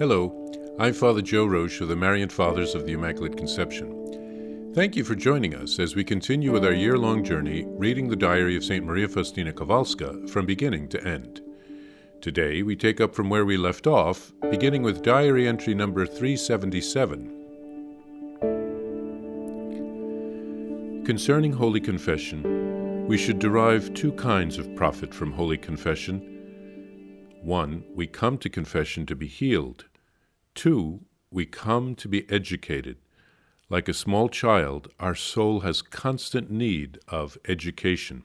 Hello, I'm Father Joe Roesch of the Marian Fathers of the Immaculate Conception. Thank you for joining us as we continue with our year long journey reading the diary of St. Maria Faustina Kowalska from beginning to end. Today we take up from where we left off, beginning with diary entry number 377. Concerning Holy Confession, we should derive two kinds of profit from Holy Confession. One, we come to confession to be healed. Two, we come to be educated. Like a small child, our soul has constant need of education.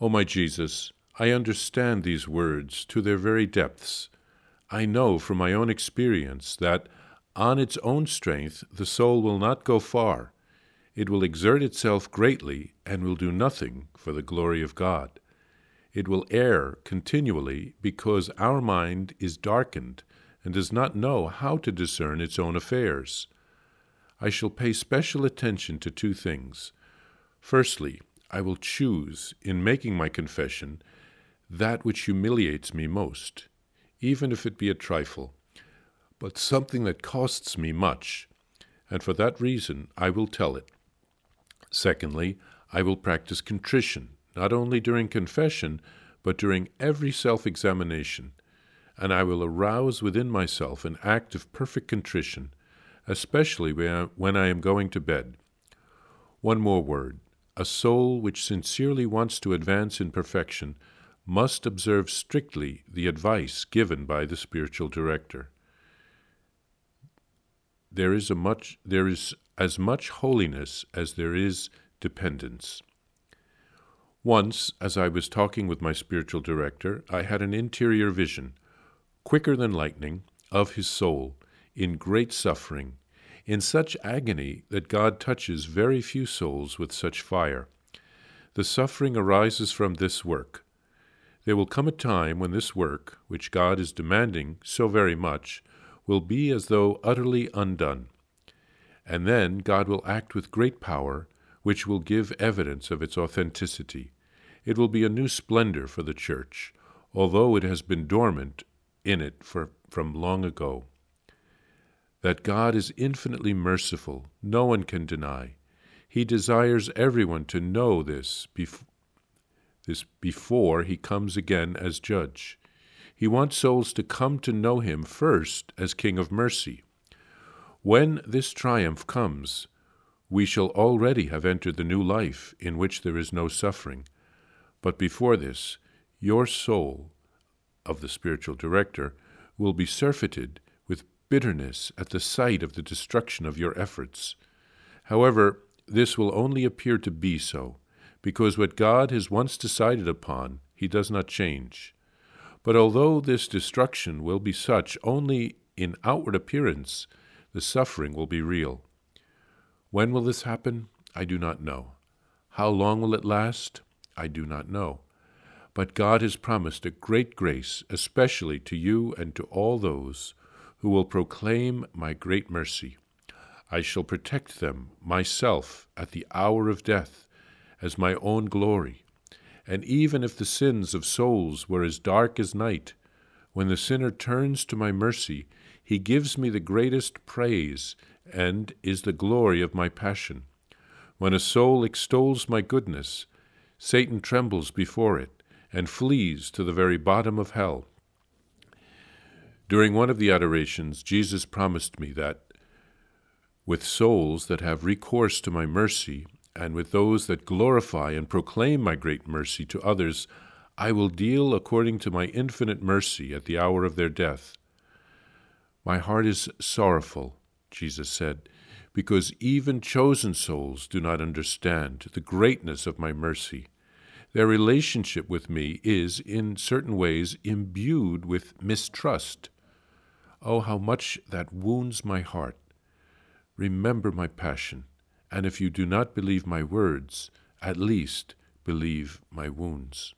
O my Jesus, I understand these words to their very depths. I know from my own experience that, on its own strength, the soul will not go far. It will exert itself greatly and will do nothing for the glory of God. It will err continually because our mind is darkened and does not know how to discern its own affairs. I shall pay special attention to two things. Firstly, I will choose, in making my confession, that which humiliates me most, even if it be a trifle, but something that costs me much, and for that reason I will tell it. Secondly, I will practice contrition, not only during confession, but during every self examination, and I will arouse within myself an act of perfect contrition, especially when I am going to bed. One more word a soul which sincerely wants to advance in perfection must observe strictly the advice given by the spiritual director. There is, a much, there is as much holiness as there is dependence. Once, as I was talking with my spiritual director, I had an interior vision, quicker than lightning, of his soul, in great suffering, in such agony that God touches very few souls with such fire. The suffering arises from this work, there will come a time when this work, which God is demanding so very much, will be as though utterly undone. And then God will act with great power, which will give evidence of its authenticity. It will be a new splendor for the Church, although it has been dormant in it for, from long ago. That God is infinitely merciful, no one can deny. He desires everyone to know this bef- this before he comes again as judge. He wants souls to come to know him first as King of mercy. When this triumph comes, we shall already have entered the new life in which there is no suffering. But before this, your soul, of the spiritual director, will be surfeited with bitterness at the sight of the destruction of your efforts. However, this will only appear to be so because what God has once decided upon, he does not change. But although this destruction will be such only in outward appearance, the suffering will be real. When will this happen? I do not know. How long will it last? I do not know. But God has promised a great grace, especially to you and to all those who will proclaim my great mercy. I shall protect them myself at the hour of death as my own glory. And even if the sins of souls were as dark as night, when the sinner turns to my mercy, he gives me the greatest praise and is the glory of my passion. When a soul extols my goodness, Satan trembles before it and flees to the very bottom of hell. During one of the adorations, Jesus promised me that with souls that have recourse to my mercy, and with those that glorify and proclaim my great mercy to others, I will deal according to my infinite mercy at the hour of their death. My heart is sorrowful, Jesus said, because even chosen souls do not understand the greatness of my mercy. Their relationship with me is, in certain ways, imbued with mistrust. Oh, how much that wounds my heart! Remember my passion and if you do not believe my words, at least believe my wounds.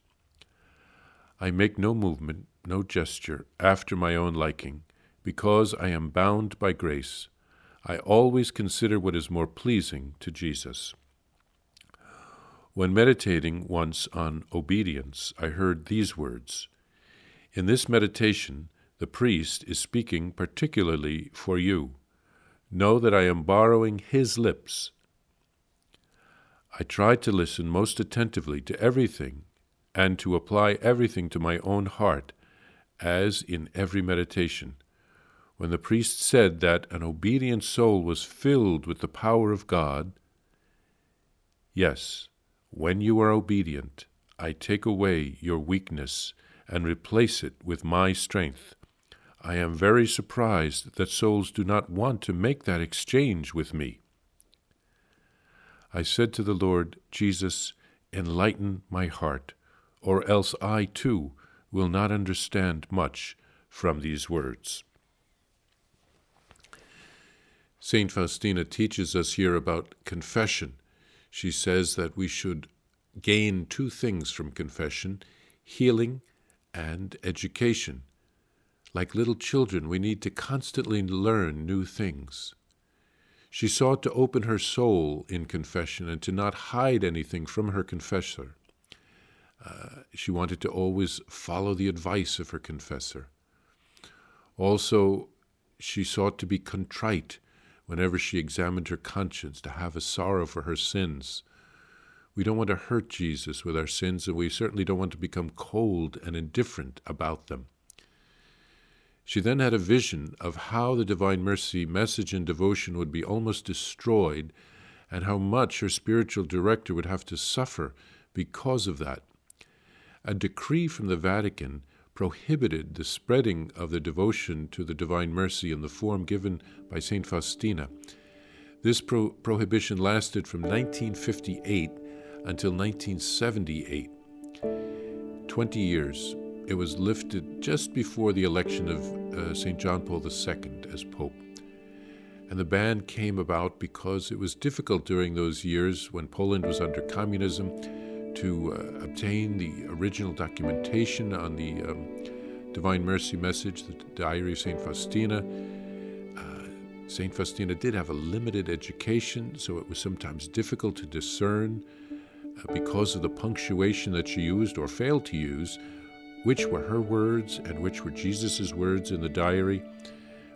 I make no movement, no gesture after my own liking, because I am bound by grace. I always consider what is more pleasing to Jesus. When meditating once on obedience, I heard these words In this meditation, The priest is speaking particularly for you. Know that I am borrowing his lips. I tried to listen most attentively to everything and to apply everything to my own heart, as in every meditation. When the priest said that an obedient soul was filled with the power of God, yes, when you are obedient, I take away your weakness and replace it with my strength. I am very surprised that souls do not want to make that exchange with me. I said to the Lord, Jesus, enlighten my heart, or else I too will not understand much from these words. St. Faustina teaches us here about confession. She says that we should gain two things from confession healing and education. Like little children, we need to constantly learn new things. She sought to open her soul in confession and to not hide anything from her confessor. Uh, she wanted to always follow the advice of her confessor. Also, she sought to be contrite whenever she examined her conscience, to have a sorrow for her sins. We don't want to hurt Jesus with our sins, and we certainly don't want to become cold and indifferent about them. She then had a vision of how the Divine Mercy message and devotion would be almost destroyed, and how much her spiritual director would have to suffer because of that. A decree from the Vatican prohibited the spreading of the devotion to the Divine Mercy in the form given by St. Faustina. This pro- prohibition lasted from 1958 until 1978. 20 years it was lifted just before the election of uh, St. John Paul II as Pope. And the ban came about because it was difficult during those years when Poland was under communism to uh, obtain the original documentation on the um, Divine Mercy message, the Diary of St. Faustina. Uh, St. Faustina did have a limited education, so it was sometimes difficult to discern uh, because of the punctuation that she used or failed to use which were her words and which were Jesus' words in the diary.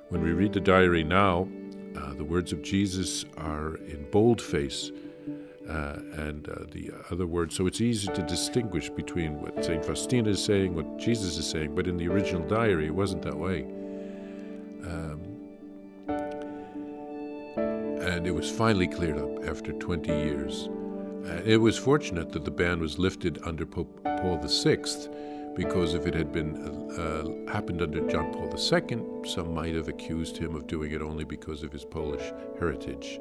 When we read the diary now, uh, the words of Jesus are in boldface, uh, and uh, the other words. So it's easy to distinguish between what St. Faustina is saying, what Jesus is saying, but in the original diary, it wasn't that way. Um, and it was finally cleared up after 20 years. Uh, it was fortunate that the ban was lifted under Pope Paul VI because if it had been uh, happened under John Paul II, some might have accused him of doing it only because of his Polish heritage.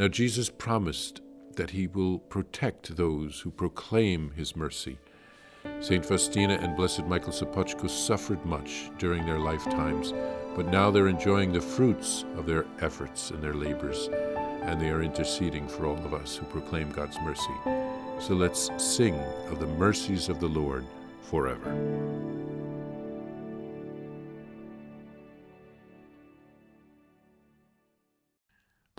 Now, Jesus promised that he will protect those who proclaim his mercy. St. Faustina and Blessed Michael Sopoćko suffered much during their lifetimes, but now they're enjoying the fruits of their efforts and their labors, and they are interceding for all of us who proclaim God's mercy. So let's sing of the mercies of the Lord forever.